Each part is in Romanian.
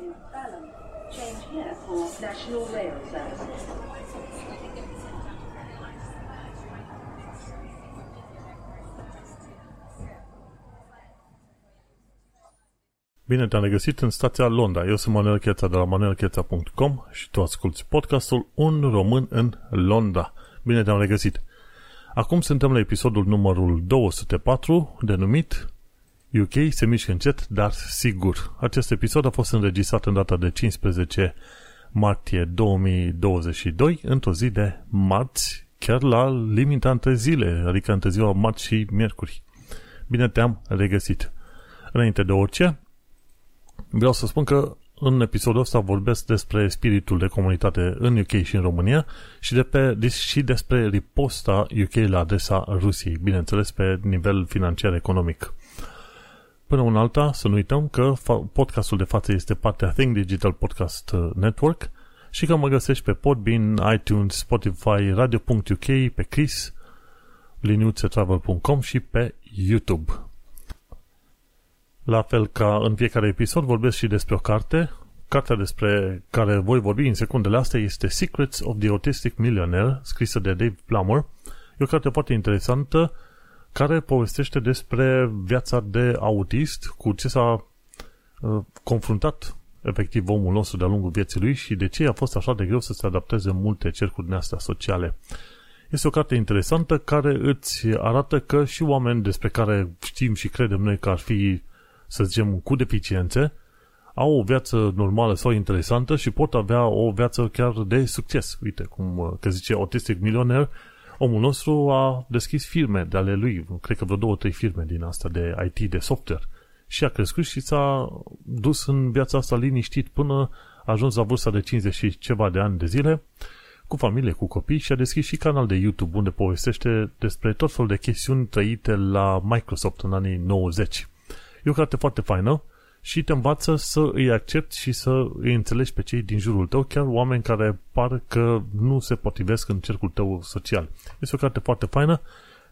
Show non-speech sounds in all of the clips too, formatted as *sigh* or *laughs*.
is Balham. Change here for National Rail Services. Bine te-am regăsit în stația Londra. Eu sunt Manuel Cheța de la manuelcheța.com și tu asculti podcastul Un român în Londra. Bine te-am regăsit. Acum suntem la episodul numărul 204, denumit UK se mișcă încet, dar sigur. Acest episod a fost înregistrat în data de 15 martie 2022, într-o zi de marți, chiar la limita între zile, adică între ziua marți și miercuri. Bine te-am regăsit. Înainte de orice, vreau să spun că în episodul ăsta vorbesc despre spiritul de comunitate în UK și în România și, de pe, și despre riposta UK la adresa Rusiei, bineînțeles pe nivel financiar economic. Până un alta, să nu uităm că podcastul de față este partea Think Digital Podcast uh, Network și că mă găsești pe Podbean, iTunes, Spotify, Radio.uk, pe Chris, liniuțetravel.com și pe YouTube. La fel ca în fiecare episod vorbesc și despre o carte. Cartea despre care voi vorbi în secundele astea este Secrets of the Autistic Millionaire, scrisă de Dave Plummer. E o carte foarte interesantă care povestește despre viața de autist, cu ce s-a uh, confruntat efectiv omul nostru de-a lungul vieții lui și de ce a fost așa de greu să se adapteze în multe cercuri din astea sociale. Este o carte interesantă care îți arată că și oameni despre care știm și credem noi că ar fi, să zicem, cu deficiențe, au o viață normală sau interesantă și pot avea o viață chiar de succes. Uite, cum uh, că zice Autistic Millionaire, omul nostru a deschis firme de ale lui, cred că vreo două, trei firme din asta de IT, de software. Și a crescut și s-a dus în viața asta liniștit până a ajuns la vârsta de 50 și ceva de ani de zile, cu familie, cu copii și a deschis și canal de YouTube unde povestește despre tot felul de chestiuni trăite la Microsoft în anii 90. E o carte foarte faină și te învață să îi accepti și să îi înțelegi pe cei din jurul tău, chiar oameni care par că nu se potrivesc în cercul tău social. Este o carte foarte faină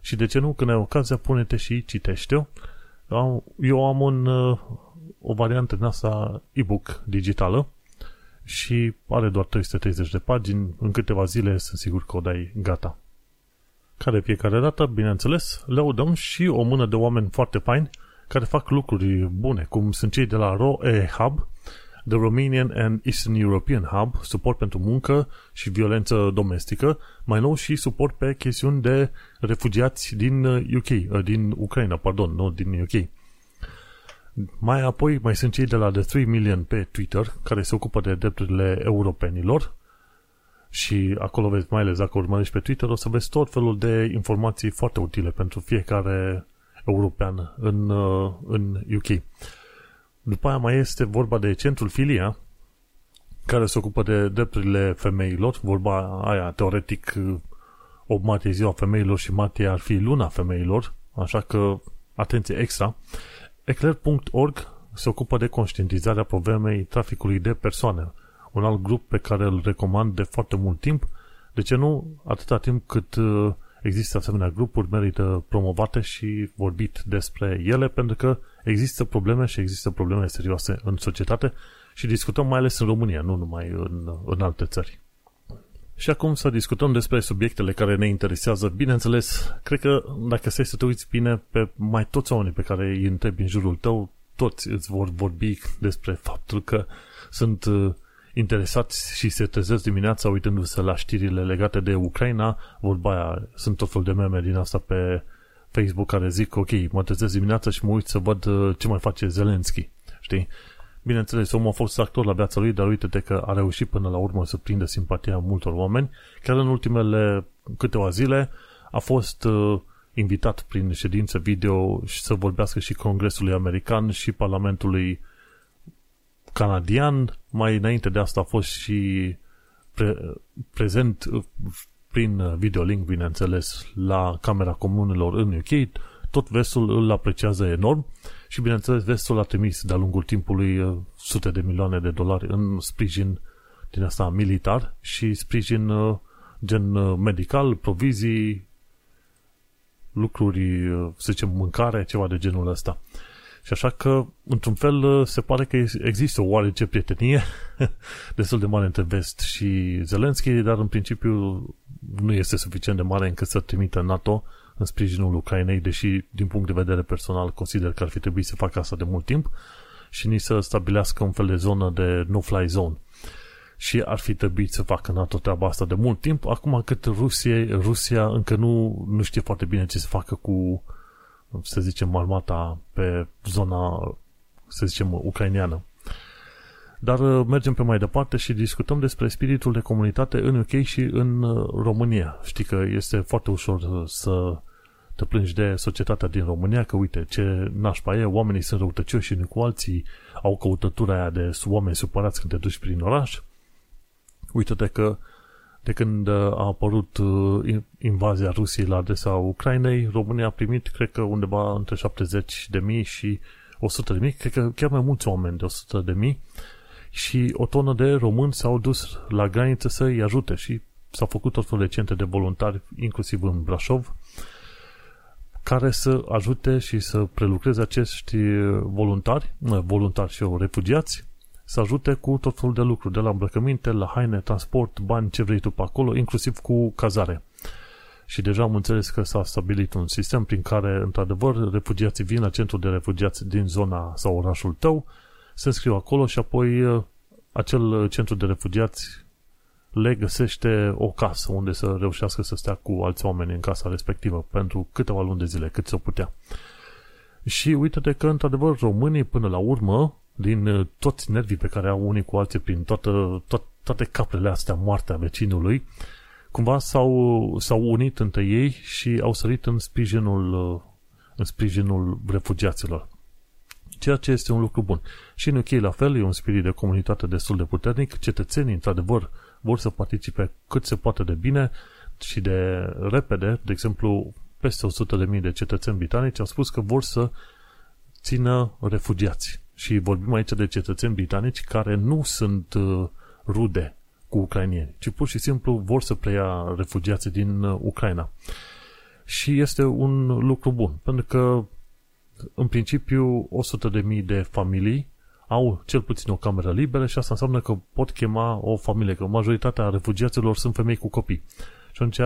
și de ce nu, când ai ocazia, pune-te și citește-o. Eu am un, o variantă din asta e-book digitală și are doar 330 de pagini. În câteva zile sunt sigur că o dai gata. Care fiecare dată, bineînțeles, lăudăm și o mână de oameni foarte faini care fac lucruri bune, cum sunt cei de la ROE Hub, The Romanian and Eastern European Hub, suport pentru muncă și violență domestică, mai nou și suport pe chestiuni de refugiați din UK, uh, uh, din Ucraina, pardon, nu din UK. Mai apoi mai sunt cei de la The 3 Million pe Twitter, care se ocupă de drepturile europenilor și acolo vezi, mai ales dacă urmărești pe Twitter, o să vezi tot felul de informații foarte utile pentru fiecare european în, uh, în UK. După aia mai este vorba de Centrul Filia, care se ocupă de drepturile femeilor, vorba aia, teoretic, 8 martie ziua femeilor și martie ar fi luna femeilor, așa că atenție extra. Eclair.org se ocupă de conștientizarea problemei traficului de persoane, un alt grup pe care îl recomand de foarte mult timp, de ce nu atâta timp cât uh, există asemenea grupuri, merită promovate și vorbit despre ele, pentru că există probleme și există probleme serioase în societate și discutăm mai ales în România, nu numai în, în alte țări. Și acum să discutăm despre subiectele care ne interesează. Bineînțeles, cred că dacă stai să te uiți bine pe mai toți oamenii pe care îi întrebi în jurul tău, toți îți vor vorbi despre faptul că sunt uh, interesați și se trezesc dimineața uitându-se la știrile legate de Ucraina, vorba aia, sunt tot fel de meme din asta pe Facebook care zic, ok, mă trezesc dimineața și mă uit să văd uh, ce mai face Zelensky, știi? Bineînțeles, omul a fost actor la viața lui, dar uite-te că a reușit până la urmă să prindă simpatia multor oameni. Chiar în ultimele câteva zile a fost uh, invitat prin ședință video și să vorbească și Congresului American și Parlamentului canadian. Mai înainte de asta a fost și pre- prezent uh, prin videolink, bineînțeles, la Camera Comunelor în UK. Tot vestul îl apreciază enorm și, bineînțeles, vestul a trimis de-a lungul timpului uh, sute de milioane de dolari în sprijin din asta militar și sprijin uh, gen medical, provizii, lucruri, să zicem, mâncare, ceva de genul ăsta. Și așa că, într-un fel, se pare că există o oarece prietenie *laughs* destul de mare între Vest și Zelenski, dar în principiu nu este suficient de mare încât să trimită NATO în sprijinul Ucrainei, deși din punct de vedere personal consider că ar fi trebuit să facă asta de mult timp și nici să stabilească un fel de zonă de no-fly zone. Și ar fi trebuit să facă NATO treaba asta de mult timp, acum cât Rusia, Rusia încă nu, nu știe foarte bine ce să facă cu, să zicem, armata pe zona, să zicem, ucraineană. Dar uh, mergem pe mai departe și discutăm despre spiritul de comunitate în UK și în uh, România. Știi că este foarte ușor uh, să te plângi de societatea din România, că uite ce nașpa e, oamenii sunt răutăcioși și cu alții au căutătura aia de oameni supărați când te duci prin oraș. Uite-te că de când a apărut invazia Rusiei la adresa Ucrainei, România a primit, cred că undeva între 70 de mii și 100 de mii, cred că chiar mai mulți oameni de 100 de mii și o tonă de români s-au dus la graniță să-i ajute și s-au făcut tot felul de centre de voluntari, inclusiv în Brașov, care să ajute și să prelucreze acești voluntari, voluntari și eu, refugiați, să ajute cu tot felul de lucruri, de la îmbrăcăminte, la haine, transport, bani, ce vrei tu pe acolo, inclusiv cu cazare. Și deja am înțeles că s-a stabilit un sistem prin care, într-adevăr, refugiații vin la centru de refugiați din zona sau orașul tău, se înscriu acolo și apoi uh, acel centru de refugiați le găsește o casă unde să reușească să stea cu alți oameni în casa respectivă pentru câteva luni de zile, cât se putea. Și uite-te că, într-adevăr, românii, până la urmă, din uh, toți nervii pe care au unii cu alții prin toată, to- toate caprele astea moarte a vecinului, cumva s-au, s-au unit între ei și au sărit în sprijinul, uh, în sprijinul refugiaților ceea ce este un lucru bun. Și în UK, la fel, e un spirit de comunitate destul de puternic, cetățenii, într-adevăr, vor să participe cât se poate de bine și de repede, de exemplu, peste 100.000 de cetățeni britanici au spus că vor să țină refugiați. Și vorbim aici de cetățeni britanici care nu sunt uh, rude cu ucrainieni, ci pur și simplu vor să preia refugiații din uh, Ucraina. Și este un lucru bun, pentru că în principiu 100.000 de familii au cel puțin o cameră liberă și asta înseamnă că pot chema o familie, că majoritatea refugiaților sunt femei cu copii. Și atunci,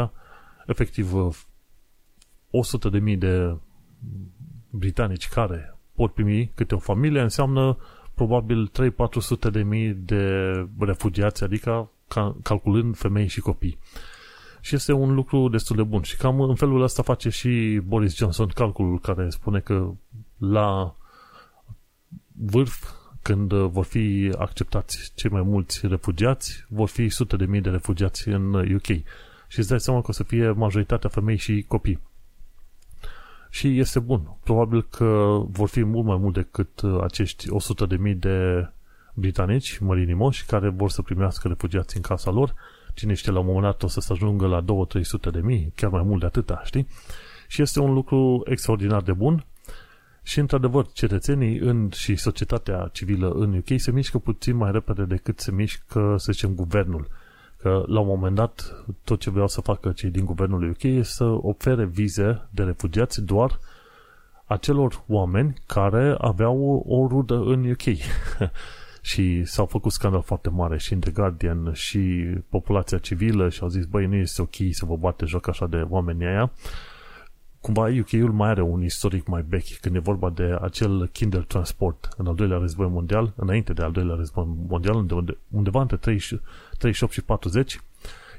efectiv, 100.000 de britanici care pot primi câte o familie înseamnă probabil 3-400 de mii de refugiați, adică calculând femei și copii. Și este un lucru destul de bun. Și cam în felul ăsta face și Boris Johnson calculul care spune că la vârf, când vor fi acceptați cei mai mulți refugiați, vor fi sute de mii de refugiați în UK. Și îți dai seama că o să fie majoritatea femei și copii. Și este bun. Probabil că vor fi mult mai mult decât acești 100 de mii de britanici mărinimoși care vor să primească refugiați în casa lor cine știe, la un moment dat o să se ajungă la 2-300 de mii, chiar mai mult de atâta, știi? Și este un lucru extraordinar de bun și, într-adevăr, cetățenii în, și societatea civilă în UK se mișcă puțin mai repede decât se mișcă, să zicem, guvernul. Că, la un moment dat, tot ce vreau să facă cei din guvernul UK este să ofere vize de refugiați doar acelor oameni care aveau o rudă în UK. *laughs* și s-au făcut scandal foarte mare și în The Guardian și populația civilă și au zis, băi, nu este ok să vă bate joc așa de oamenii aia. Cumva UK-ul mai are un istoric mai vechi când e vorba de acel Kindle Transport în al doilea război mondial, înainte de al doilea război mondial, unde, undeva între 38 și 40,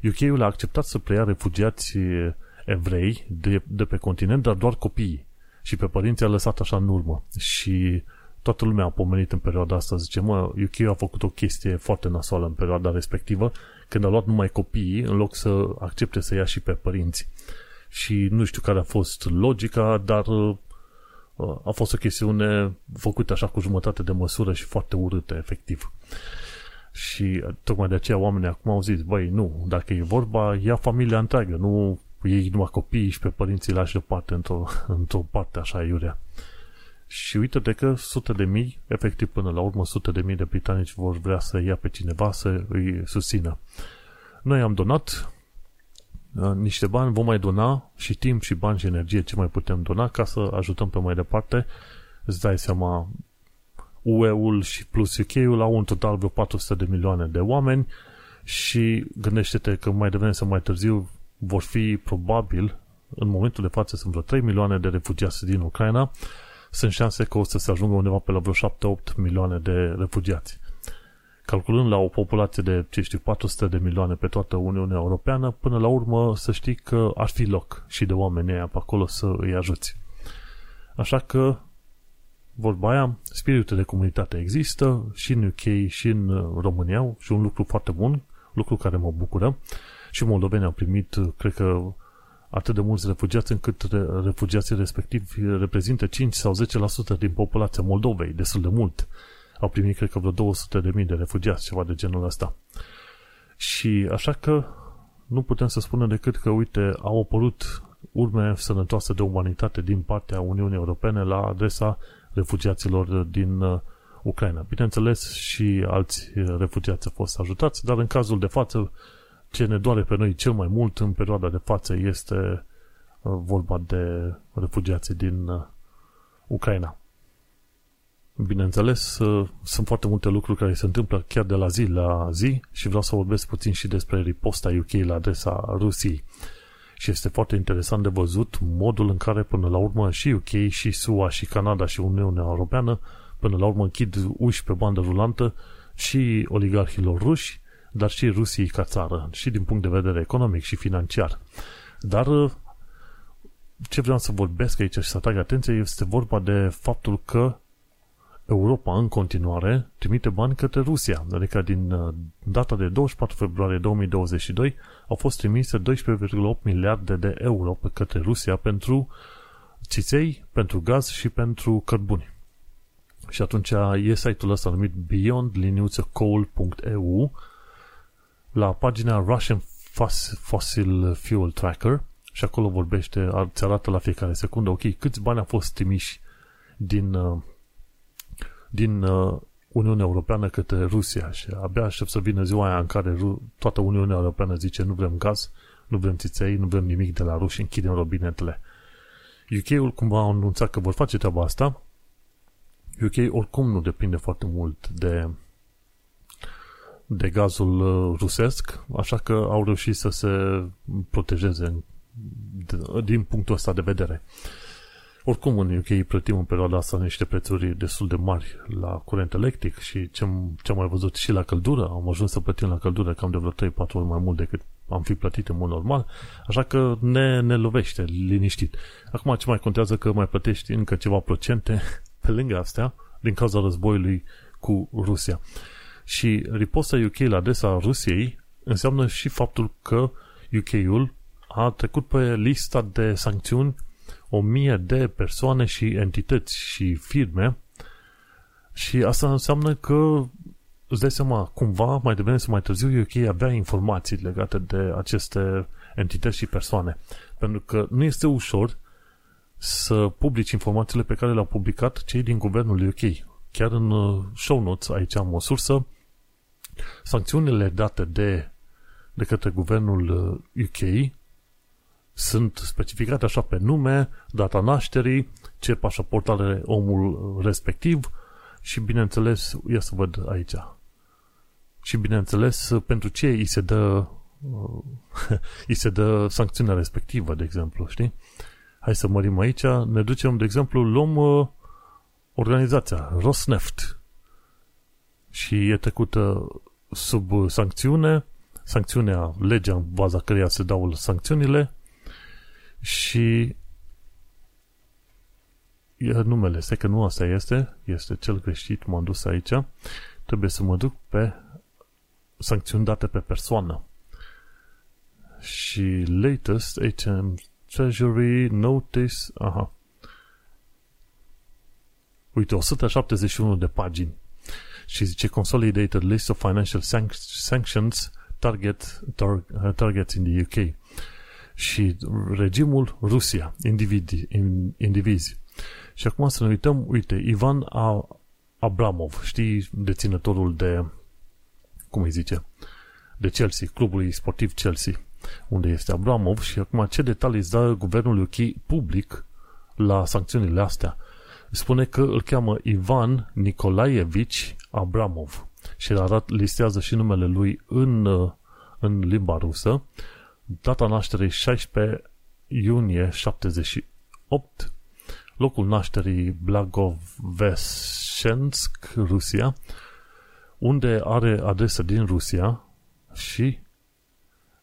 UK-ul a acceptat să preia refugiați evrei de, de pe continent, dar doar copiii. Și pe părinții a lăsat așa în urmă. Și toată lumea a pomenit în perioada asta, zice, mă, UK a făcut o chestie foarte nasoală în perioada respectivă, când a luat numai copiii, în loc să accepte să ia și pe părinți. Și nu știu care a fost logica, dar uh, a fost o chestiune făcută așa cu jumătate de măsură și foarte urâtă, efectiv. Și tocmai de aceea oamenii acum au zis, băi, nu, dacă e vorba, ia familia întreagă, nu ei numai copiii și pe părinții lași deoparte într-o, *laughs* într-o parte așa iurea. Și uite-te că sute de mii, efectiv până la urmă sute de mii de britanici vor vrea să ia pe cineva să îi susțină. Noi am donat uh, niște bani, vom mai dona și timp și bani și energie ce mai putem dona ca să ajutăm pe mai departe îți dai seama, UE-ul și plus UK-ul au un total vreo 400 de milioane de oameni și gândește-te că mai devreme sau mai târziu vor fi probabil, în momentul de față sunt vreo 3 milioane de refugiați din Ucraina, sunt șanse că o să se ajungă undeva pe la vreo 7-8 milioane de refugiați. Calculând la o populație de, ce știu, 400 de milioane pe toată Uniunea Europeană, până la urmă să știi că ar fi loc și de oameni aia pe acolo să îi ajuți. Așa că, vorba aia, spiritul de comunitate există și în UK și în România și un lucru foarte bun, lucru care mă bucură. Și moldovenii au primit, cred că, atât de mulți refugiați încât refugiații respectivi reprezintă 5 sau 10% din populația Moldovei, destul de mult. Au primit, cred că, vreo 200 de mii de refugiați, ceva de genul ăsta. Și așa că nu putem să spunem decât că, uite, au apărut urme sănătoase de umanitate din partea Uniunii Europene la adresa refugiaților din uh, Ucraina. Bineînțeles, și alți refugiați au fost ajutați, dar în cazul de față, ce ne doare pe noi cel mai mult în perioada de față este uh, vorba de refugiații din uh, Ucraina. Bineînțeles, sunt foarte multe lucruri care se întâmplă chiar de la zi la zi și vreau să vorbesc puțin și despre riposta UK la adresa Rusiei. Și este foarte interesant de văzut modul în care până la urmă și UK și SUA și Canada și Uniunea Europeană până la urmă închid uși pe bandă rulantă și oligarhilor ruși, dar și Rusiei ca țară, și din punct de vedere economic și financiar. Dar ce vreau să vorbesc aici și să atrag atenție este vorba de faptul că Europa în continuare trimite bani către Rusia, adică din uh, data de 24 februarie 2022 au fost trimise 12,8 miliarde de euro pe către Rusia pentru țiței, pentru gaz și pentru cărbuni. Și atunci e site-ul ăsta numit beyondliniuțăcoal.eu la pagina Russian Fossil Fuel Tracker și acolo vorbește, ți arată la fiecare secundă, ok, câți bani au fost trimiși din uh, din uh, Uniunea Europeană către Rusia și abia aștept să vină ziua aia în care toată Uniunea Europeană zice nu vrem gaz, nu vrem țiței, nu vrem nimic de la ruși, închidem robinetele. UK-ul cumva a anunțat că vor face treaba asta. UK oricum nu depinde foarte mult de de gazul uh, rusesc, așa că au reușit să se protejeze din punctul ăsta de vedere. Oricum, în UK plătim în perioada asta niște prețuri destul de mari la curent electric și ce am mai văzut și la căldură. Am ajuns să plătim la căldură cam de vreo 3-4 ori mai mult decât am fi plătit în mod normal, așa că ne, ne lovește liniștit. Acum ce mai contează că mai plătești încă ceva procente *laughs* pe lângă astea din cauza războiului cu Rusia. Și riposta UK la adresa Rusiei înseamnă și faptul că UK-ul a trecut pe lista de sancțiuni o mie de persoane și entități și firme și asta înseamnă că îți dai seama, cumva, mai devreme sau mai târziu, UK avea informații legate de aceste entități și persoane. Pentru că nu este ușor să publici informațiile pe care le-au publicat cei din guvernul UK. Chiar în uh, show notes, aici am o sursă, sancțiunile date de, de către guvernul UK uh, sunt specificate așa pe nume, data nașterii, ce pașaport are omul respectiv și, bineînțeles, ia să văd aici. Și, bineînțeles, pentru ce îi se dă *laughs* îi se dă sancțiunea respectivă, de exemplu, știi? Hai să mărim aici, ne ducem, de exemplu, luăm uh, organizația Rosneft și e trecută sub sancțiune, sancțiunea, legea în baza căreia se dau sancțiunile și iar numele, stai că nu asta este, este cel greșit, m-am dus aici, trebuie să mă duc pe sancțiuni date pe persoană. Și latest HM Treasury Notice, aha, uite, 171 de pagini. Și zice Consolidated List of Financial Sanctions target, tar, Targets in the UK și regimul Rusia, indivizi, indivizi. Și acum să ne uităm, uite, Ivan Abramov, știi, deținătorul de, cum îi zice, de Chelsea, clubului sportiv Chelsea, unde este Abramov și acum ce detalii îți dă guvernul UK public la sancțiunile astea. spune că îl cheamă Ivan Nicolaevici Abramov și arat, listează și numele lui în, în limba rusă. Data nașterii 16 iunie 78, locul nașterii Blagoveshensk, Rusia, unde are adresă din Rusia și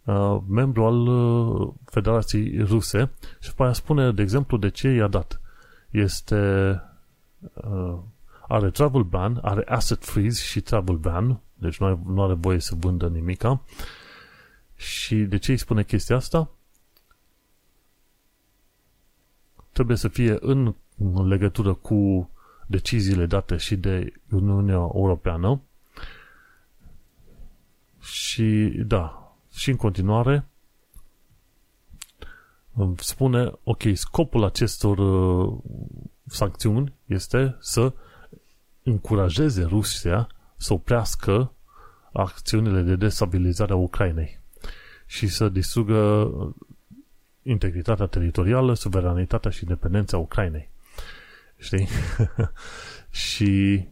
uh, membru al uh, Federației Ruse și după aia spune, de exemplu, de ce i-a dat. Este uh, are travel ban, are asset freeze și travel ban, deci nu are, nu are voie să vândă nimica. Și de ce îi spune chestia asta? Trebuie să fie în legătură cu deciziile date și de Uniunea Europeană și da, și în continuare spune, ok, scopul acestor uh, sancțiuni este să încurajeze Rusia să oprească acțiunile de destabilizare a Ucrainei și să distrugă integritatea teritorială, suveranitatea și independența Ucrainei. Știi? *laughs* și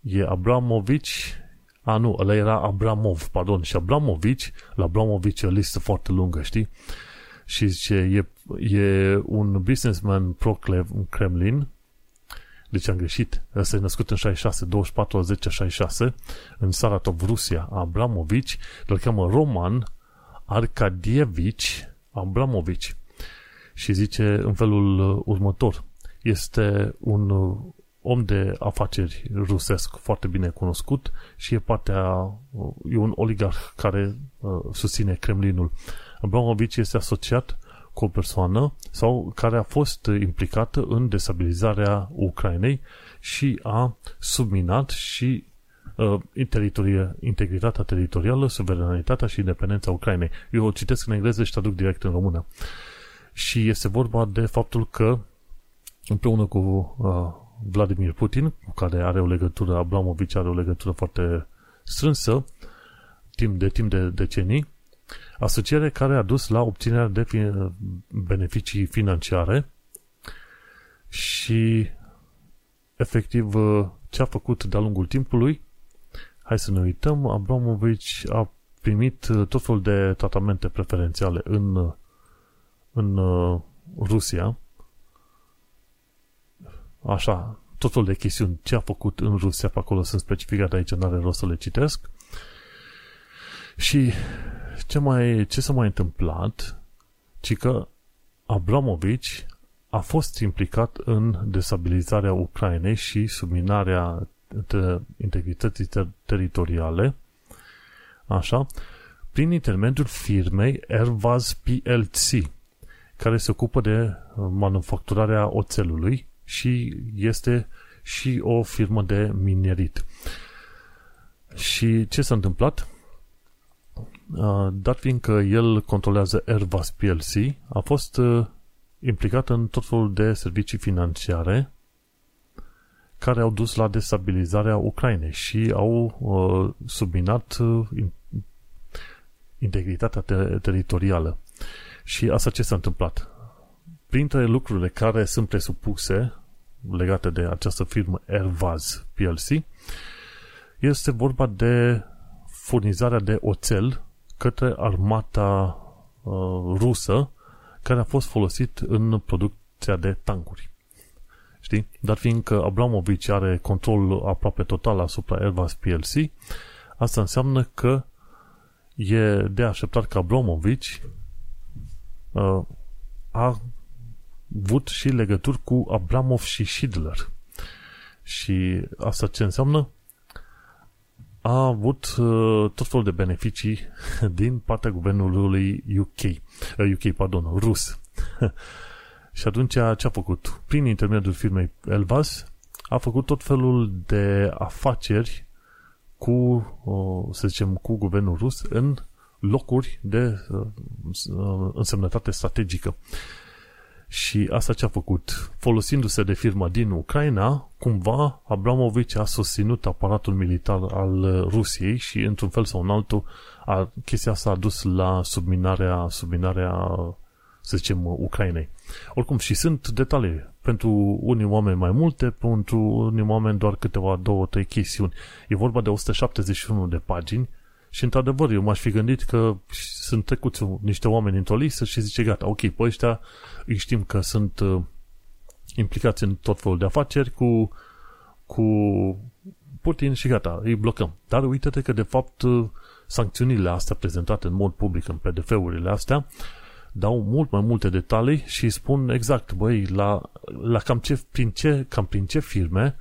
e Abramovici a, nu, ăla era Abramov, pardon, și Abramovici, la Abramovici e o listă foarte lungă, știi? Și zice, e, e un businessman pro-Kremlin, deci am greșit, ăsta e născut în 66, 24 10 66, în Saratov, Rusia, Abramovici, îl cheamă Roman Arkadievici Abramovici. Și zice în felul următor, este un om de afaceri rusesc foarte bine cunoscut și e partea, e un oligarh care uh, susține Kremlinul. Abramovici este asociat cu o persoană sau care a fost implicată în destabilizarea Ucrainei și a subminat și uh, integritatea teritorială, suveranitatea și independența Ucrainei. Eu o citesc în engleză și traduc direct în română. Și este vorba de faptul că împreună cu uh, Vladimir Putin, cu care are o legătură, Abramovici are o legătură foarte strânsă, timp de timp de decenii, asociere care a dus la obținerea de beneficii financiare și efectiv ce a făcut de-a lungul timpului, hai să ne uităm, Abramovici a primit tot felul de tratamente preferențiale în, în Rusia, așa, tot felul de chestiuni, ce a făcut în Rusia, pe acolo sunt specificate aici, nu are rost să le citesc. Și ce, mai, ce s-a mai întâmplat, ci că Abramovici a fost implicat în destabilizarea Ucrainei și subminarea integrității ter- teritoriale, așa, prin intermediul firmei Ervaz PLC, care se ocupă de manufacturarea oțelului și este și o firmă de minerit. Și ce s-a întâmplat? Dat fiindcă el controlează Airbus PLC, a fost implicat în tot felul de servicii financiare care au dus la destabilizarea Ucrainei și au subminat integritatea teritorială. Și asta ce s-a întâmplat? Printre lucrurile care sunt presupuse legate de această firmă Airvaz PLC, este vorba de furnizarea de oțel către armata uh, rusă care a fost folosit în producția de tancuri. Știi? Dar fiindcă Abramovici are control aproape total asupra Airbus PLC, asta înseamnă că e de așteptat că Abramovici uh, a avut și legături cu Abramov și Schindler. Și asta ce înseamnă? A avut uh, tot felul de beneficii *laughs* din partea guvernului UK, uh, UK pardon, rus. *laughs* și atunci ce a făcut? Prin intermediul firmei Elvas a făcut tot felul de afaceri cu, uh, să zicem, cu guvernul rus în locuri de uh, uh însemnătate strategică. Și asta ce a făcut? Folosindu-se de firma din Ucraina, cumva Abramovici a susținut aparatul militar al Rusiei și într-un fel sau în altul a, chestia asta a dus la subminarea, subminarea să zicem, Ucrainei. Oricum, și sunt detalii pentru unii oameni mai multe, pentru unii oameni doar câteva, două, trei chestiuni. E vorba de 171 de pagini și într-adevăr eu m-aș fi gândit că sunt trecuți niște oameni într-o listă și zice gata, ok, pe ăștia îi știm că sunt uh, implicați în tot felul de afaceri cu, cu Putin și gata, îi blocăm. Dar uite-te că de fapt uh, sancțiunile astea prezentate în mod public în PDF-urile astea dau mult mai multe detalii și spun exact, băi, la, la cam, ce, prin ce, cam prin ce firme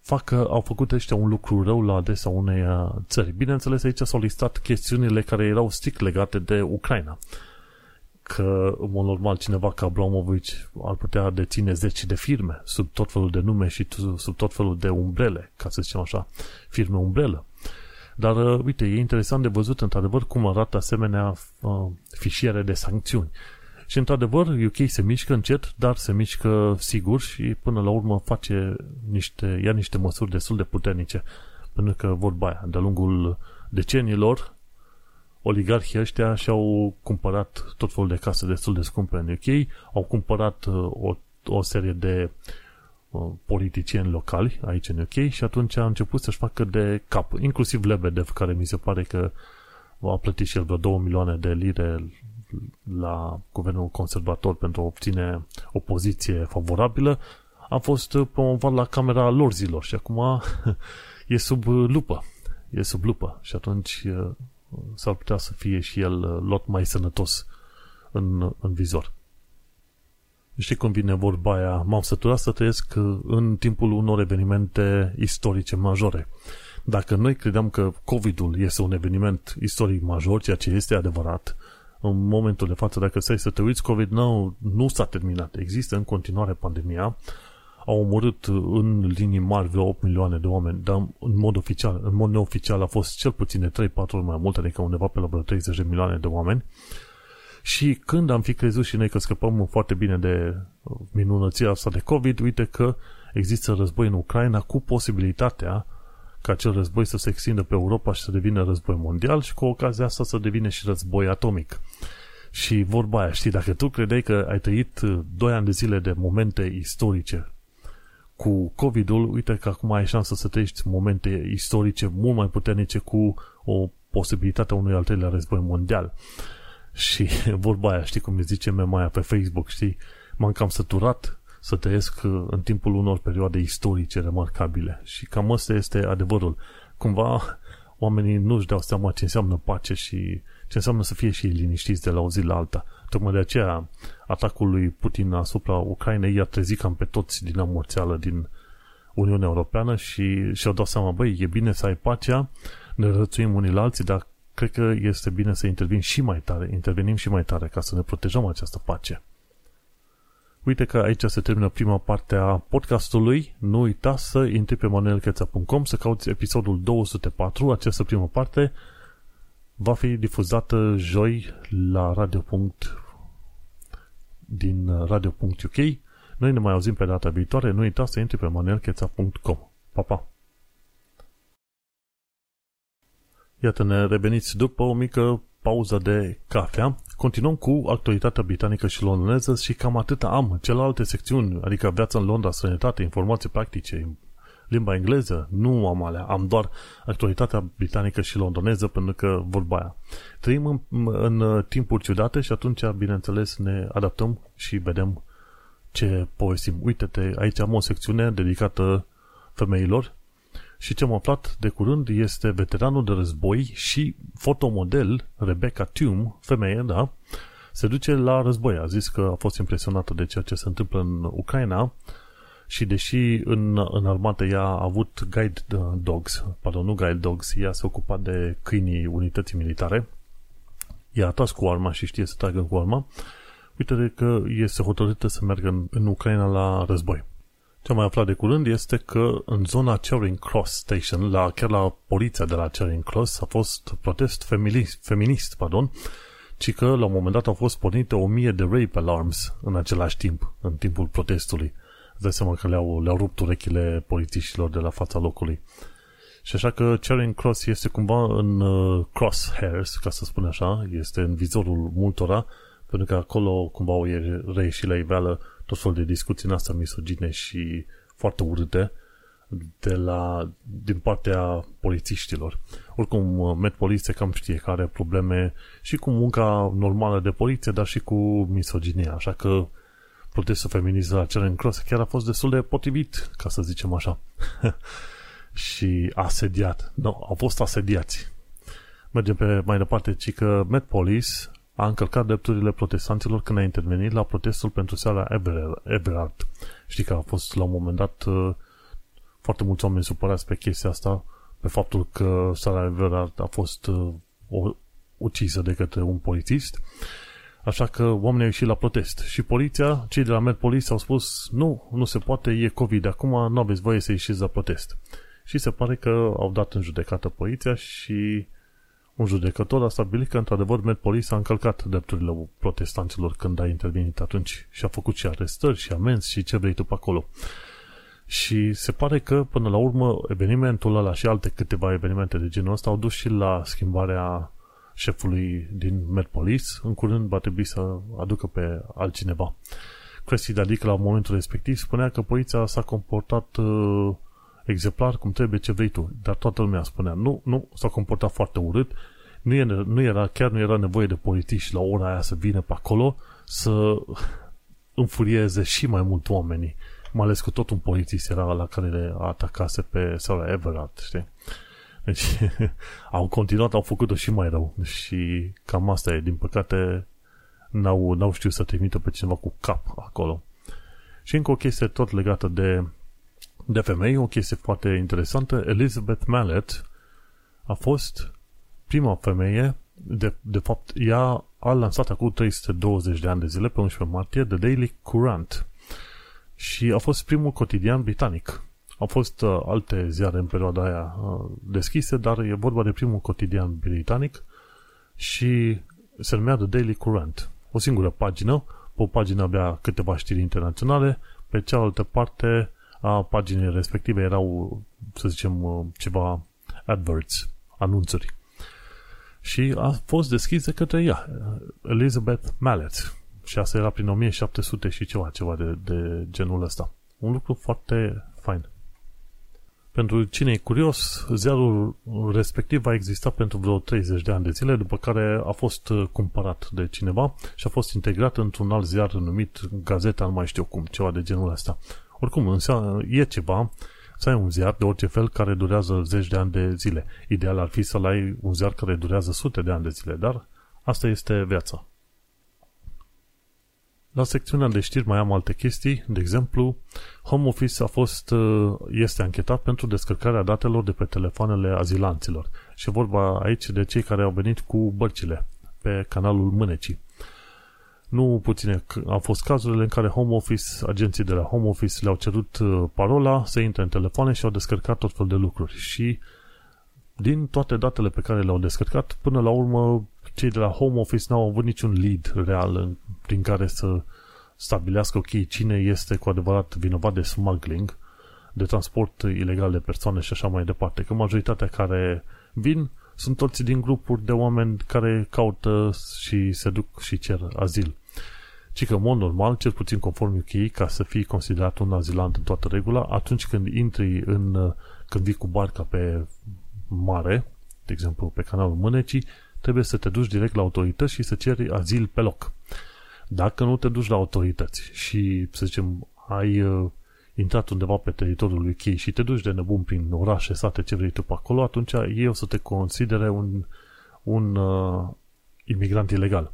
fac că au făcut ăștia un lucru rău la adresa unei uh, țări. Bineînțeles, aici s-au listat chestiunile care erau strict legate de Ucraina. Că, în mod normal, cineva ca Abramovici ar putea deține zeci de firme sub tot felul de nume și sub tot felul de umbrele, ca să zicem așa, firme umbrelă. Dar, uh, uite, e interesant de văzut, într-adevăr, cum arată asemenea uh, fișiere de sancțiuni. Și, într-adevăr, UK se mișcă încet, dar se mișcă sigur și, până la urmă, face niște, ia niște măsuri destul de puternice. Pentru că, vorba aia, de-a lungul deceniilor, oligarhii ăștia și-au cumpărat tot felul de case destul de scumpe în UK, au cumpărat uh, o, o serie de Uh, politicieni locali aici în UK și atunci a început să-și facă de cap, inclusiv Lebedev, care mi se pare că a plătit și el vreo 2 milioane de lire la guvernul conservator pentru a obține o poziție favorabilă, a fost promovat la Camera Lorzilor și acum *laughs* e sub lupă. E sub lupă și atunci uh, s-ar putea să fie și el uh, lot mai sănătos în, în vizor. Știi cum vine vorba aia? M-am săturat să trăiesc în timpul unor evenimente istorice majore. Dacă noi credeam că COVID-ul este un eveniment istoric major, ceea ce este adevărat, în momentul de față, dacă stai să te uiți, COVID nu, nu s-a terminat. Există în continuare pandemia. Au omorât în linii mari vreo 8 milioane de oameni, dar în mod oficial, în mod neoficial a fost cel puțin de 3-4 ori mai mult, adică undeva pe la vreo 30 de milioane de oameni. Și când am fi crezut și noi că scăpăm foarte bine de minunăția asta de COVID, uite că există război în Ucraina cu posibilitatea ca acel război să se extindă pe Europa și să devină război mondial și cu ocazia asta să devină și război atomic. Și vorba aia, știi, dacă tu credeai că ai trăit 2 ani de zile de momente istorice cu COVID-ul, uite că acum ai șansă să trăiești momente istorice mult mai puternice cu o posibilitate a unui al treilea război mondial. Și *laughs* vorba aia, știi cum îi zice memaia pe Facebook, știi? M-am cam săturat să trăiesc uh, în timpul unor perioade istorice remarcabile. Și cam ăsta este adevărul. Cumva *laughs* oamenii nu-și dau seama ce înseamnă pace și ce înseamnă să fie și liniștiți de la o zi la alta. Tocmai de aceea atacul lui Putin asupra Ucrainei i-a trezit cam pe toți din amorțeală din Uniunea Europeană și și-au dat seama, băi, e bine să ai pacea, ne rățuim unii la alții, dar cred că este bine să intervin și mai tare, intervenim și mai tare ca să ne protejăm această pace. Uite că aici se termină prima parte a podcastului. Nu uita să intri pe manuelcheța.com să cauți episodul 204. Această primă parte va fi difuzată joi la radio. Din radio.uk. Noi ne mai auzim pe data viitoare. Nu uita să intri pe manuelcheța.com. Pa, pa! Iată, ne reveniți după o mică pauză de cafea. Continuăm cu actualitatea britanică și londoneză și cam atât am. Celelalte secțiuni, adică viața în Londra, sănătate, informații practice, limba engleză, nu am alea. Am doar actualitatea britanică și londoneză pentru că vorba aia. Trăim în, în timpuri ciudate și atunci, bineînțeles, ne adaptăm și vedem ce povestim. Uite-te, aici am o secțiune dedicată femeilor și ce am aflat de curând este veteranul de război și fotomodel Rebecca Tume, femeie, da, se duce la război. A zis că a fost impresionată de ceea ce se întâmplă în Ucraina și deși în, în armată ea a avut guide dogs, pardon, nu guide dogs, ea se ocupa de câinii unității militare, ea a tras cu arma și știe să tragă cu arma, uite că este hotărâtă să meargă în, în Ucraina la război. Ce am mai aflat de curând este că în zona Charing Cross Station, la, chiar la poliția de la Charing Cross, a fost protest feminist, feminist pardon, ci că la un moment dat au fost pornite o mie de rape alarms în același timp, în timpul protestului. Îți dai seama că le-au, le-au rupt urechile polițiștilor de la fața locului. Și așa că Charing Cross este cumva în uh, crosshairs, ca să spun așa, este în vizorul multora, pentru că acolo cumva au reieșit la iveală tot felul de discuții în asta misogine și foarte urâte de la, din partea polițiștilor. Oricum, Met Police se cam știe că are probleme și cu munca normală de poliție, dar și cu misoginia, așa că protestul feminist la Charing Cross chiar a fost destul de potrivit, ca să zicem așa. *laughs* și asediat. Nu, no, au fost asediați. Mergem pe mai departe, ci că Met Police a încălcat drepturile protestanților când a intervenit la protestul pentru seara Everard. Știi că a fost la un moment dat uh, foarte mulți oameni supărați pe chestia asta, pe faptul că Sarah Everard a fost uh, o, ucisă de către un polițist. Așa că oamenii au ieșit la protest. Și poliția, cei de la Met Police au spus nu, nu se poate, e COVID, acum nu aveți voie să ieșiți la protest. Și se pare că au dat în judecată poliția și un judecător a stabilit că într-adevăr Met Police a încălcat drepturile protestanților când a intervenit atunci și a făcut și arestări și amenzi și ce vrei tu pe acolo. Și se pare că, până la urmă, evenimentul ăla și alte câteva evenimente de genul ăsta au dus și la schimbarea șefului din Met Police. În curând va trebui să aducă pe altcineva. Cressy adică la momentul respectiv spunea că poliția s-a comportat uh, exemplar cum trebuie ce vrei tu. Dar toată lumea spunea, nu, nu, s-a comportat foarte urât, nu, e, nu era, chiar nu era nevoie de politici la ora aia să vină pe acolo să înfurieze și mai mult oamenii mai ales că tot un polițist era la care le atacase pe Sarah Everard, știi? Deci *laughs* au continuat, au făcut-o și mai rău și cam asta e, din păcate n-au, n-au știut să trimită pe cineva cu cap acolo. Și încă o chestie tot legată de, de femei, o chestie foarte interesantă, Elizabeth Mallet a fost prima femeie, de, de fapt, ea a lansat acum 320 de ani de zile, pe 11 martie, The Daily Courant și a fost primul cotidian britanic. Au fost uh, alte ziare în perioada aia uh, deschise, dar e vorba de primul cotidian britanic și se numea The Daily Current. O singură pagină, pe o pagină avea câteva știri internaționale, pe cealaltă parte a paginii respective erau, să zicem, uh, ceva adverts, anunțuri. Și a fost deschis de către ea, Elizabeth Mallet, și asta era prin 1700 și ceva, ceva de, de genul ăsta. Un lucru foarte fain. Pentru cine e curios, ziarul respectiv a existat pentru vreo 30 de ani de zile, după care a fost uh, cumpărat de cineva și a fost integrat într-un alt ziar numit Gazeta, nu mai știu cum, ceva de genul ăsta. Oricum, înseamnă, e ceva să ai un ziar de orice fel care durează zeci de ani de zile. Ideal ar fi să ai un ziar care durează sute de ani de zile, dar asta este viața. La secțiunea de știri mai am alte chestii, de exemplu, Home Office a fost, uh, este anchetat pentru descărcarea datelor de pe telefoanele azilanților și vorba aici de cei care au venit cu bărcile pe canalul Mânecii. Nu puține au fost cazurile în care Home Office, agenții de la Home Office le-au cerut uh, parola să intre în telefoane și au descărcat tot fel de lucruri și din toate datele pe care le-au descărcat, până la urmă cei de la Home Office n-au avut niciun lead real prin care să stabilească, ok, cine este cu adevărat vinovat de smuggling, de transport ilegal de persoane și așa mai departe. Că majoritatea care vin sunt toți din grupuri de oameni care caută și se duc și cer azil. Ci că, în mod normal, cel puțin conform UK, ca să fii considerat un azilant în toată regula, atunci când intri în, când vii cu barca pe mare, de exemplu pe canalul Mânecii, trebuie să te duci direct la autorități și să ceri azil pe loc. Dacă nu te duci la autorități și, să zicem, ai uh, intrat undeva pe teritoriul lui Chei și te duci de nebun prin orașe, sate, ce vrei tu pe acolo, atunci ei o să te considere un, un uh, imigrant ilegal.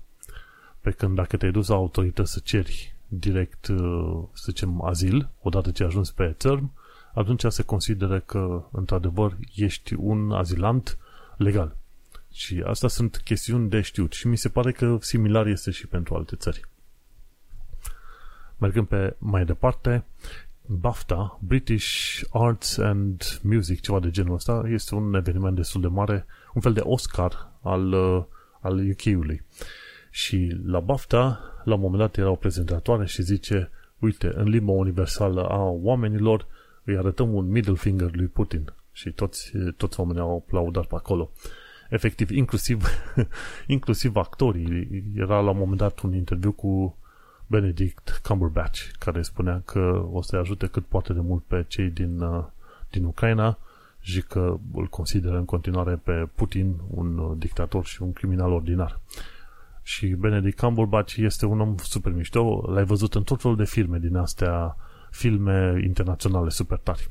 Pe când dacă te-ai dus la autorități să ceri direct, uh, să zicem, azil, odată ce ajungi pe țărm, atunci se consideră că, într-adevăr, ești un azilant legal. Și asta sunt chestiuni de știut și mi se pare că similar este și pentru alte țări. Mergând pe mai departe, BAFTA, British Arts and Music, ceva de genul ăsta, este un eveniment destul de mare, un fel de Oscar al, uh, al UK-ului. Și la BAFTA, la un moment dat era o prezentatoare și zice, uite, în limba universală a oamenilor, îi arătăm un middle finger lui Putin. Și toți, toți oamenii au aplaudat pe acolo efectiv, inclusiv, *laughs* inclusiv actorii. Era la un moment dat un interviu cu Benedict Cumberbatch, care spunea că o să-i ajute cât poate de mult pe cei din, uh, din Ucraina și că îl consideră în continuare pe Putin un uh, dictator și un criminal ordinar. Și Benedict Cumberbatch este un om super mișto, l-ai văzut în tot felul de filme din astea, filme internaționale super tari.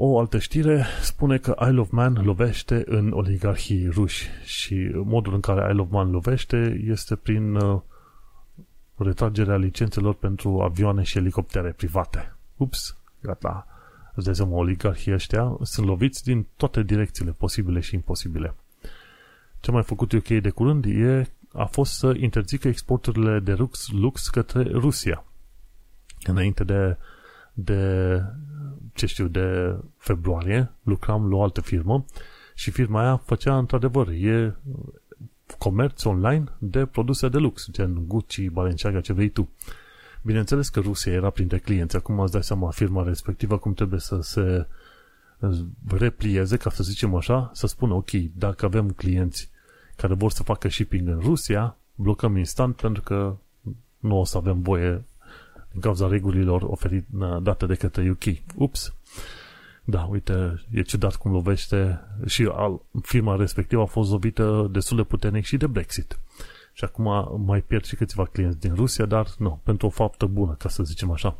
O altă știre spune că Isle of Man lovește în oligarhii ruși și modul în care Isle of Man lovește este prin uh, retragerea licențelor pentru avioane și elicoptere private. Ups, gata. Îți dai seama, oligarhii ăștia sunt loviți din toate direcțiile posibile și imposibile. Ce a mai făcut UK de curând e, a fost să interzică exporturile de lux, lux către Rusia. Înainte de, de, ce știu, de februarie, lucram la o altă firmă și firma aia făcea într-adevăr, e comerț online de produse de lux, gen Gucci, Balenciaga, ce vrei tu. Bineînțeles că Rusia era printre clienți, acum îți dai seama firma respectivă cum trebuie să se replieze, ca să zicem așa, să spună, ok, dacă avem clienți care vor să facă shipping în Rusia, blocăm instant pentru că nu o să avem voie din cauza regulilor oferite date de către UK. Ups! Da, uite, e ciudat cum lovește și al, firma respectivă a fost lovită destul de puternic și de Brexit. Și acum mai pierd și câțiva clienți din Rusia, dar nu, pentru o faptă bună, ca să zicem așa.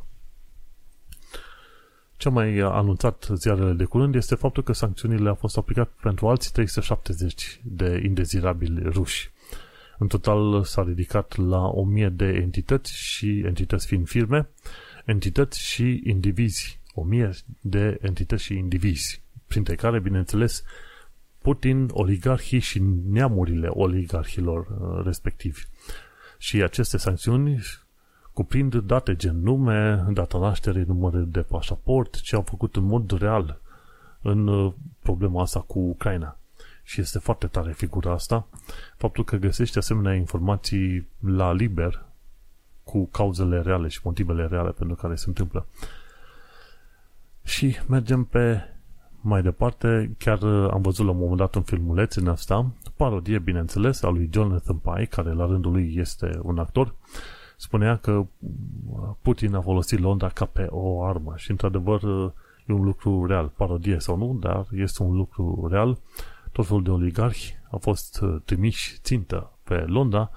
Ce mai anunțat ziarele de curând este faptul că sancțiunile au fost aplicate pentru alții 370 de indezirabili ruși. În total s-a ridicat la 1000 de entități și entități fiind firme, entități și indivizi. 1000 de entități și indivizi, printre care, bineînțeles, Putin, oligarhii și neamurile oligarhilor uh, respectivi. Și aceste sancțiuni cuprind date gen nume, data nașterii, număr de pașaport, ce au făcut în mod real în uh, problema asta cu Ucraina. Și este foarte tare figura asta. Faptul că găsești asemenea informații la liber cu cauzele reale și motivele reale pentru care se întâmplă. Și mergem pe mai departe, chiar uh, am văzut la un moment dat un filmuleț în asta, parodie, bineînțeles, a lui Jonathan Pye, care la rândul lui este un actor, spunea că uh, Putin a folosit Londra ca pe o armă și, într-adevăr, uh, e un lucru real, parodie sau nu, dar este un lucru real. Tot felul de oligarhi au fost trimiși țintă pe Londra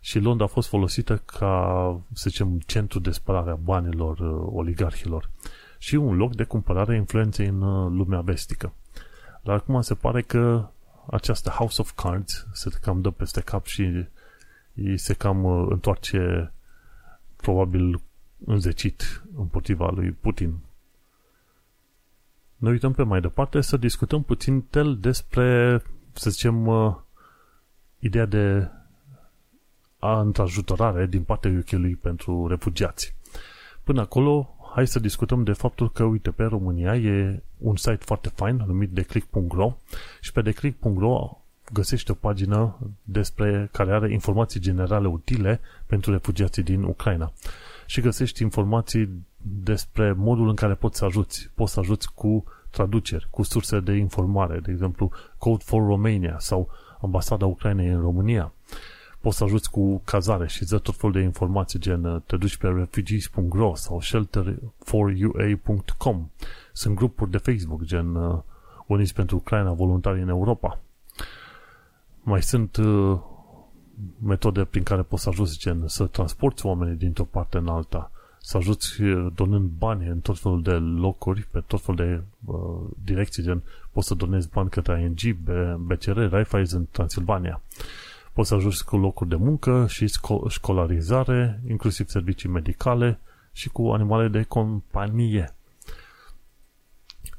și Londra a fost folosită ca, să zicem, centru de spălare a banilor oligarhilor și un loc de cumpărare influenței în uh, lumea vestică. Dar acum se pare că această House of Cards se cam dă peste cap și îi se cam uh, întoarce probabil înzecit împotriva lui Putin. Ne uităm pe mai departe să discutăm puțin tel despre, să zicem, uh, ideea de a întrajutorare din partea UK-ului pentru refugiați. Până acolo, hai să discutăm de faptul că, uite, pe România e un site foarte fain numit declick.ro și pe declick.ro găsești o pagină despre care are informații generale utile pentru refugiații din Ucraina. Și găsești informații despre modul în care poți să ajuți. Poți să ajuți cu traduceri, cu surse de informare, de exemplu Code for Romania sau Ambasada Ucrainei în România poți să ajuți cu cazare și dă tot felul de informații, gen uh, te duci pe refugees.ro sau shelter4ua.com. Sunt grupuri de Facebook, gen uh, Uniți pentru Ucraina, voluntari în Europa. Mai sunt uh, metode prin care poți să ajuți, gen să transporti oamenii dintr-o parte în alta, să ajuți uh, donând bani în tot felul de locuri, pe tot felul de uh, direcții, gen poți să donezi bani către ING, BCR, Raiffeisen, Transilvania. Poți să ajungi cu locuri de muncă și școlarizare, inclusiv servicii medicale și cu animale de companie.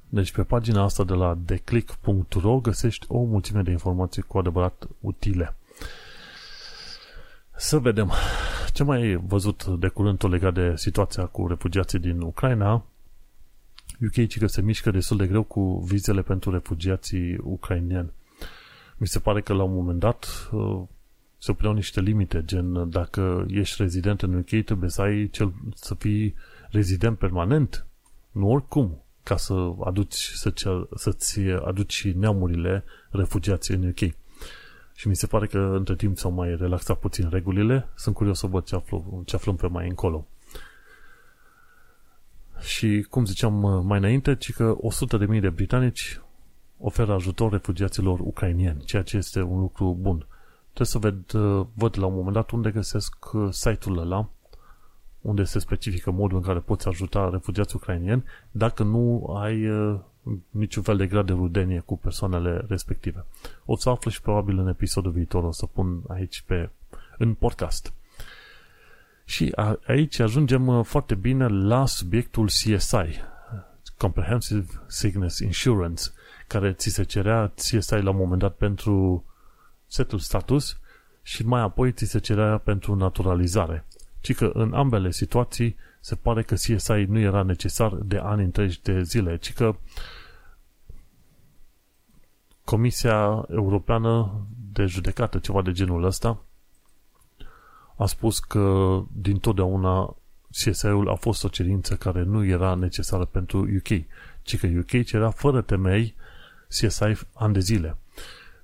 Deci pe pagina asta de la declick.ro găsești o mulțime de informații cu adevărat utile. Să vedem. Ce mai ai văzut de curând legat de situația cu refugiații din Ucraina? UK că se mișcă destul de greu cu vizele pentru refugiații ucrainieni mi se pare că la un moment dat uh, se puneau niște limite, gen dacă ești rezident în UK trebuie să ai cel, să fii rezident permanent, nu oricum, ca să aduci, să, să-ți aduci neamurile refugiații în UK. Și mi se pare că între timp s-au mai relaxat puțin regulile. Sunt curios să văd ce, aflu, ce aflăm pe mai încolo. Și cum ziceam uh, mai înainte, ci că 100.000 de britanici oferă ajutor refugiaților ucrainieni, ceea ce este un lucru bun. Trebuie să ved, uh, văd la un moment dat unde găsesc uh, site-ul ăla, unde se specifică modul în care poți ajuta refugiați ucrainieni dacă nu ai niciun fel de grad de rudenie cu persoanele respective. O să aflu și probabil în episodul viitor, o să pun aici pe, în podcast. Și a, aici ajungem uh, foarte bine la subiectul CSI, Comprehensive Sickness Insurance, care ți se cerea CSI la un moment dat pentru setul status și mai apoi ți se cerea pentru naturalizare. Ci că în ambele situații se pare că CSI nu era necesar de ani întregi de zile, ci că Comisia Europeană de Judecată, ceva de genul ăsta, a spus că din totdeauna CSI-ul a fost o cerință care nu era necesară pentru UK, ci că UK cerea fără temei CSI ani de zile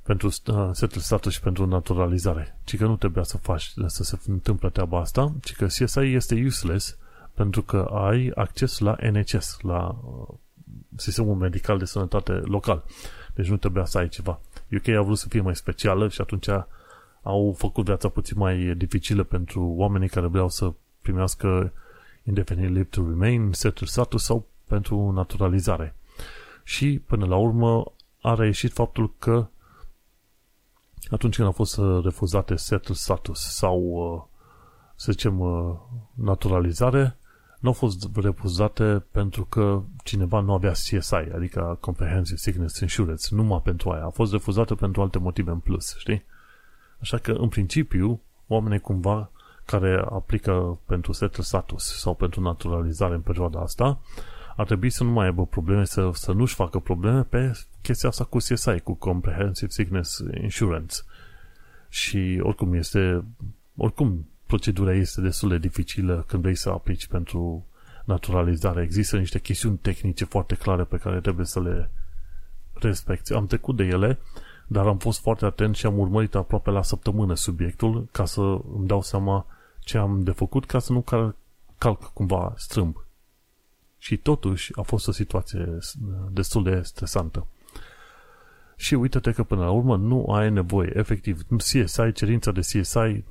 pentru uh, setul status și pentru naturalizare. Ci că nu trebuia să faci, să se întâmple treaba asta, ci că CSI este useless pentru că ai acces la NHS, la uh, sistemul medical de sănătate local. Deci nu trebuia să ai ceva. UK a vrut să fie mai specială și atunci au făcut viața puțin mai dificilă pentru oamenii care vreau să primească indefinite leave to remain, settled status sau pentru naturalizare. Și până la urmă a reieșit faptul că atunci când au fost refuzate settled status sau să zicem naturalizare, nu au fost refuzate pentru că cineva nu avea CSI, adică Comprehensive Sickness Insurance, numai pentru aia. A fost refuzată pentru alte motive în plus, știi? Așa că, în principiu, oamenii cumva care aplică pentru settled status sau pentru naturalizare în perioada asta, ar trebui să nu mai aibă probleme, să, să nu-și facă probleme pe chestia asta cu CSI, cu Comprehensive Sickness Insurance. Și oricum este, oricum procedura este destul de dificilă când vrei să aplici pentru naturalizare. Există niște chestiuni tehnice foarte clare pe care trebuie să le respecti. Am trecut de ele, dar am fost foarte atent și am urmărit aproape la săptămână subiectul ca să îmi dau seama ce am de făcut ca să nu cal- calc cumva strâmb. Și totuși a fost o situație destul de stresantă. Și uite-te că până la urmă nu ai nevoie, efectiv, CSI, cerința de CSI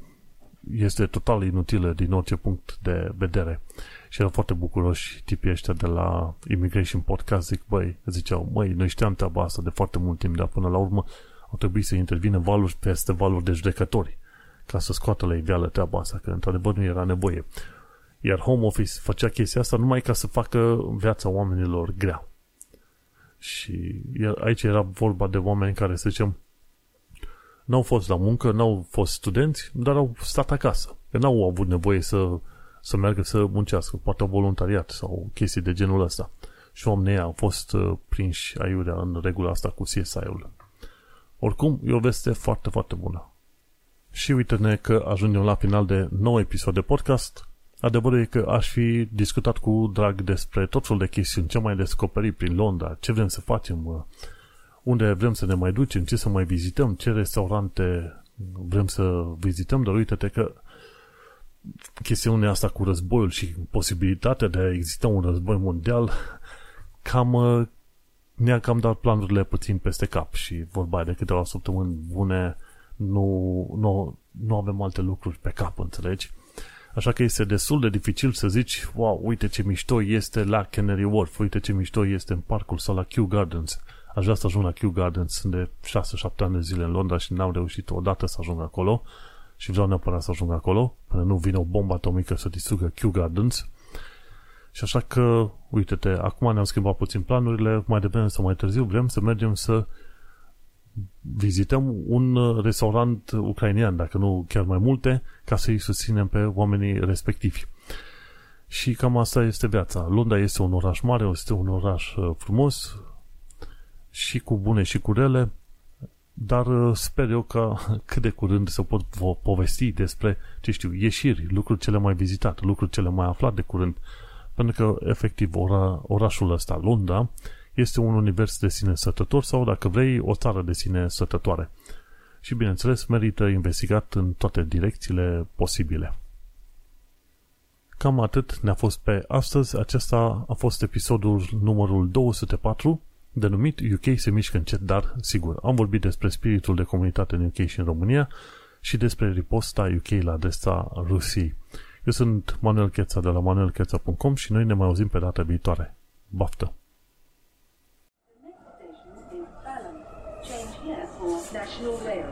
este total inutilă din orice punct de vedere. Și erau foarte bucuroși tipii ăștia de la Immigration Podcast, zic, băi, ziceau, măi, noi știam treaba asta de foarte mult timp, dar până la urmă au trebuit să intervină valuri peste valuri de judecători ca să scoată la iveală treaba asta, că într-adevăr nu era nevoie. Iar Home Office făcea chestia asta numai ca să facă viața oamenilor grea. Și aici era vorba de oameni care, să zicem, n-au fost la muncă, n-au fost studenți, dar au stat acasă. Că n-au avut nevoie să, să meargă să muncească, poate voluntariat sau chestii de genul ăsta. Și oamenii au fost uh, prinși aiurea în regula asta cu CSI-ul. Oricum, e o veste foarte, foarte bună. Și uite-ne că ajungem la final de nou episod de podcast. Adevărul e că aș fi discutat cu drag despre tot felul de chestiuni, ce mai descoperit prin Londra, ce vrem să facem, unde vrem să ne mai ducem, ce să mai vizităm, ce restaurante vrem să vizităm, dar uite-te că chestiunea asta cu războiul și posibilitatea de a exista un război mondial cam ne-a cam dat planurile puțin peste cap și vorba de câteva săptămâni bune nu, nu, nu avem alte lucruri pe cap, înțelegi? Așa că este destul de dificil să zici, wow, uite ce mișto este la Canary Wharf, uite ce mișto este în parcul sau la Kew Gardens. Aș vrea să ajung la Kew Gardens de 6-7 ani de zile în Londra și n-am reușit odată să ajung acolo și vreau neapărat să ajung acolo până nu vine o bombă atomică să distrugă Kew Gardens. Și așa că, uite-te, acum ne-am schimbat puțin planurile, mai devreme sau mai târziu vrem să mergem să vizităm un restaurant ucrainian, dacă nu chiar mai multe, ca să-i susținem pe oamenii respectivi. Și cam asta este viața. Londra este un oraș mare, este un oraș uh, frumos și cu bune și cu rele, dar uh, sper eu că *laughs* cât de curând să pot povesti despre, ce știu, ieșiri, lucruri cele mai vizitate, lucruri cele mai aflate de curând, pentru că, efectiv, ora, orașul ăsta, Londra, este un univers de sine sătător sau, dacă vrei, o țară de sine sătătoare. și, bineînțeles, merită investigat în toate direcțiile posibile. Cam atât ne-a fost pe astăzi. Acesta a fost episodul numărul 204, denumit UK se mișcă încet, dar sigur. Am vorbit despre spiritul de comunitate în UK și în România și despre riposta UK la adresa Rusiei. Eu sunt Manuel Cheța de la manuelcheța.com și noi ne mai auzim pe data viitoare. Baftă! The next station is Balham. Change here for National Rail.